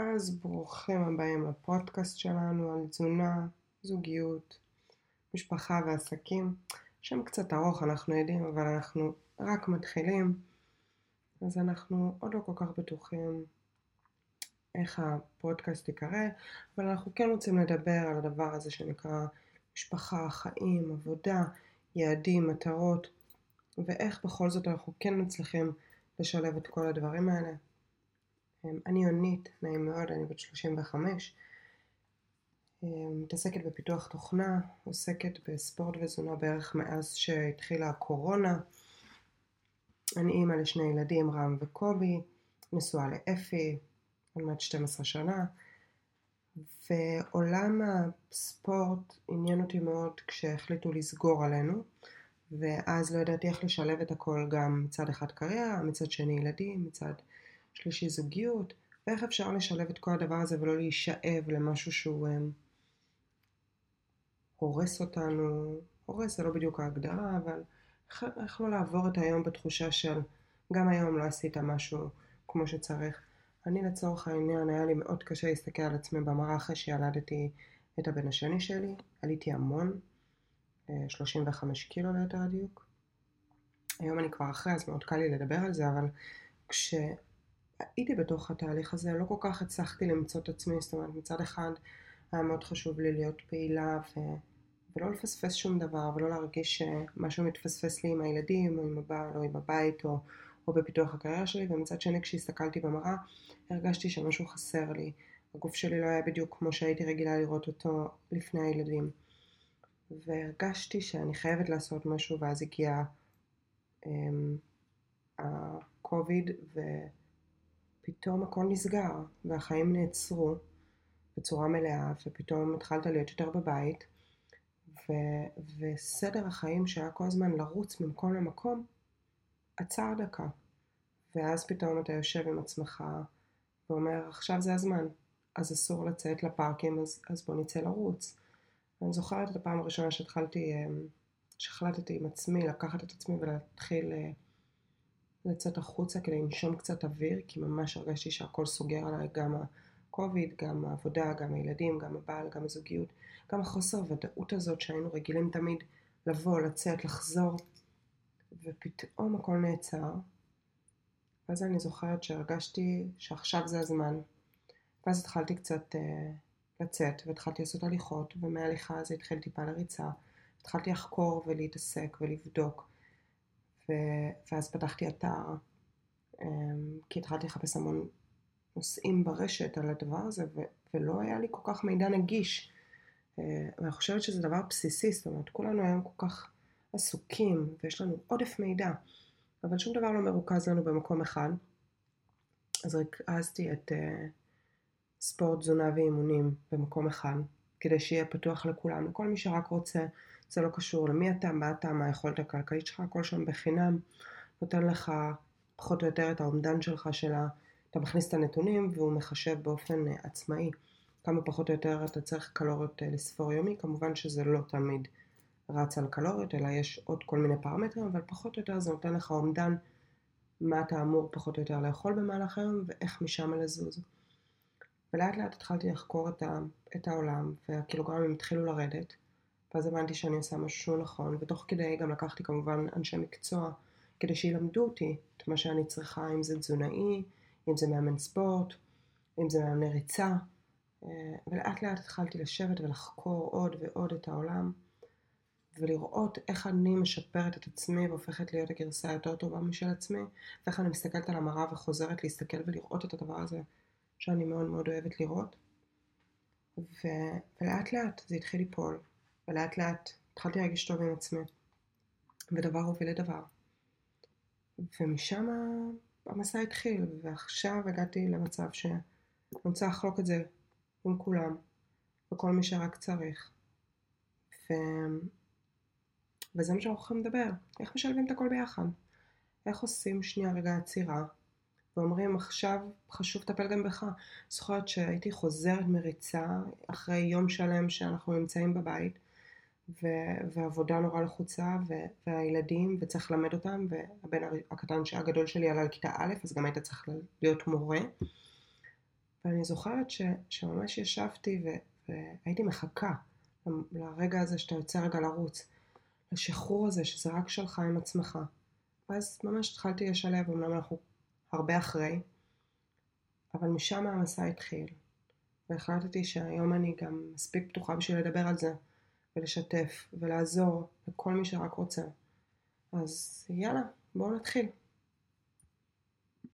אז ברוכים הבאים לפודקאסט שלנו על תזונה, זוגיות, משפחה ועסקים. שם קצת ארוך אנחנו יודעים, אבל אנחנו רק מתחילים, אז אנחנו עוד לא כל כך בטוחים איך הפודקאסט ייקרא, אבל אנחנו כן רוצים לדבר על הדבר הזה שנקרא משפחה, חיים, עבודה, יעדים, מטרות, ואיך בכל זאת אנחנו כן מצליחים לשלב את כל הדברים האלה. אני יונית, נעים מאוד, אני בת 35, מתעסקת בפיתוח תוכנה, עוסקת בספורט ותזונה בערך מאז שהתחילה הקורונה. אני אימא לשני ילדים, רם וקובי, נשואה לאפי, עוד מעט 12 שנה, ועולם הספורט עניין אותי מאוד כשהחליטו לסגור עלינו, ואז לא ידעתי איך לשלב את הכל גם מצד אחד קריירה, מצד שני ילדים, מצד שלישי זוגיות, ואיך אפשר לשלב את כל הדבר הזה ולא להישאב למשהו שהוא um, הורס אותנו, הורס זה לא בדיוק ההגדרה, אבל איך, איך לא לעבור את היום בתחושה של גם היום לא עשית משהו כמו שצריך. אני לצורך העניין היה לי מאוד קשה להסתכל על עצמי במראה אחרי שילדתי את הבן השני שלי, עליתי המון, 35 אה, קילו ליותר הדיוק. היום אני כבר אחרי אז מאוד קל לי לדבר על זה, אבל כש... הייתי בתוך התהליך הזה, לא כל כך הצלחתי למצוא את עצמי, זאת אומרת מצד אחד היה מאוד חשוב לי להיות פעילה ו... ולא לפספס שום דבר, ולא להרגיש שמשהו מתפספס לי עם הילדים, או עם הבעל, או עם הבית, או, או בפיתוח הקריירה שלי, ומצד שני כשהסתכלתי במראה, הרגשתי שמשהו חסר לי. הגוף שלי לא היה בדיוק כמו שהייתי רגילה לראות אותו לפני הילדים. והרגשתי שאני חייבת לעשות משהו, ואז הגיע הקוביד, um, פתאום הכל נסגר, והחיים נעצרו בצורה מלאה, ופתאום התחלת להיות יותר בבית, ו, וסדר החיים שהיה כל הזמן לרוץ ממקום למקום, עצר דקה. ואז פתאום אתה יושב עם עצמך ואומר, עכשיו זה הזמן, אז אסור לצאת לפארקים, אז, אז בוא נצא לרוץ. אני זוכרת את הפעם הראשונה שהתחלתי, אמ, שהחלטתי עם עצמי לקחת את עצמי ולהתחיל אה, לצאת החוצה כדי לנשום קצת אוויר, כי ממש הרגשתי שהכל סוגר עליי, גם הקוביד, גם העבודה, גם הילדים, גם הבעל, גם הזוגיות, גם החוסר הוודאות הזאת שהיינו רגילים תמיד לבוא, לצאת, לחזור, ופתאום הכל נעצר. ואז אני זוכרת שהרגשתי שעכשיו זה הזמן. ואז התחלתי קצת uh, לצאת, והתחלתי לעשות הליכות, ומההליכה זה התחיל טיפה לריצה. התחלתי לחקור ולהתעסק ולבדוק. ואז פתחתי אתר, אמ, כי התחלתי לחפש המון נושאים ברשת על הדבר הזה, ולא היה לי כל כך מידע נגיש. אה, ואני חושבת שזה דבר בסיסי, זאת אומרת, כולנו היום כל כך עסוקים, ויש לנו עודף מידע, אבל שום דבר לא מרוכז לנו במקום אחד. אז ריכזתי את uh, ספורט, תזונה ואימונים במקום אחד, כדי שיהיה פתוח לכולם, לכל מי שרק רוצה זה לא קשור למי אתה, מה אתה, מה היכולת הכלכלית שלך, הכל שם בחינם, נותן לך פחות או יותר את האומדן שלך של ה... אתה מכניס את הנתונים והוא מחשב באופן uh, עצמאי. כמה פחות או יותר אתה צריך קלוריות uh, לספור יומי, כמובן שזה לא תמיד רץ על קלוריות, אלא יש עוד כל מיני פרמטרים, אבל פחות או יותר זה נותן לך אומדן מה אתה אמור פחות או יותר לאכול במהלך היום ואיך משם לזוז. ולאט לאט התחלתי לחקור את העולם והקילוגרמים התחילו לרדת ואז הבנתי שאני עושה משהו נכון, ותוך כדי גם לקחתי כמובן אנשי מקצוע כדי שילמדו אותי את מה שאני צריכה, אם זה תזונאי, אם זה מאמן ספורט, אם זה מאמני ריצה, אה, ולאט לאט התחלתי לשבת ולחקור עוד ועוד את העולם, ולראות איך אני משפרת את עצמי והופכת להיות הגרסה היותר טובה משל עצמי, ואיך אני מסתכלת על המראה וחוזרת להסתכל ולראות את הדבר הזה שאני מאוד מאוד אוהבת לראות. ו... ולאט לאט זה התחיל ליפול, ולאט לאט התחלתי להרגיש טוב עם עצמי. ודבר הוביל לדבר. ומשם המסע התחיל, ועכשיו הגעתי למצב שאני רוצה לחלוק את זה עם כולם, וכל מי שרק צריך. ו... וזה מה שאנחנו יכולים לדבר, איך משלבים את הכל ביחד. איך עושים שנייה רגע עצירה, ואומרים עכשיו חשוב לטפל גם בך. זוכרת שהייתי חוזרת מריצה אחרי יום שלם שאנחנו נמצאים בבית, ו- ועבודה נורא לחוצה, ו- והילדים, וצריך ללמד אותם, והבן הקטן הגדול שלי עלה לכיתה א', אז גם היית צריך להיות מורה. ואני זוכרת ש, שממש ישבתי ו, והייתי מחכה לרגע הזה שאתה יוצא רגע לרוץ, לשחרור הזה שזה רק שלך עם עצמך. ואז ממש התחלתי לשלב, אמנם אנחנו הרבה אחרי, אבל משם המסע התחיל. והחלטתי שהיום אני גם מספיק פתוחה בשביל לדבר על זה, ולשתף, ולעזור לכל מי שרק רוצה. אז יאללה, בואו נתחיל.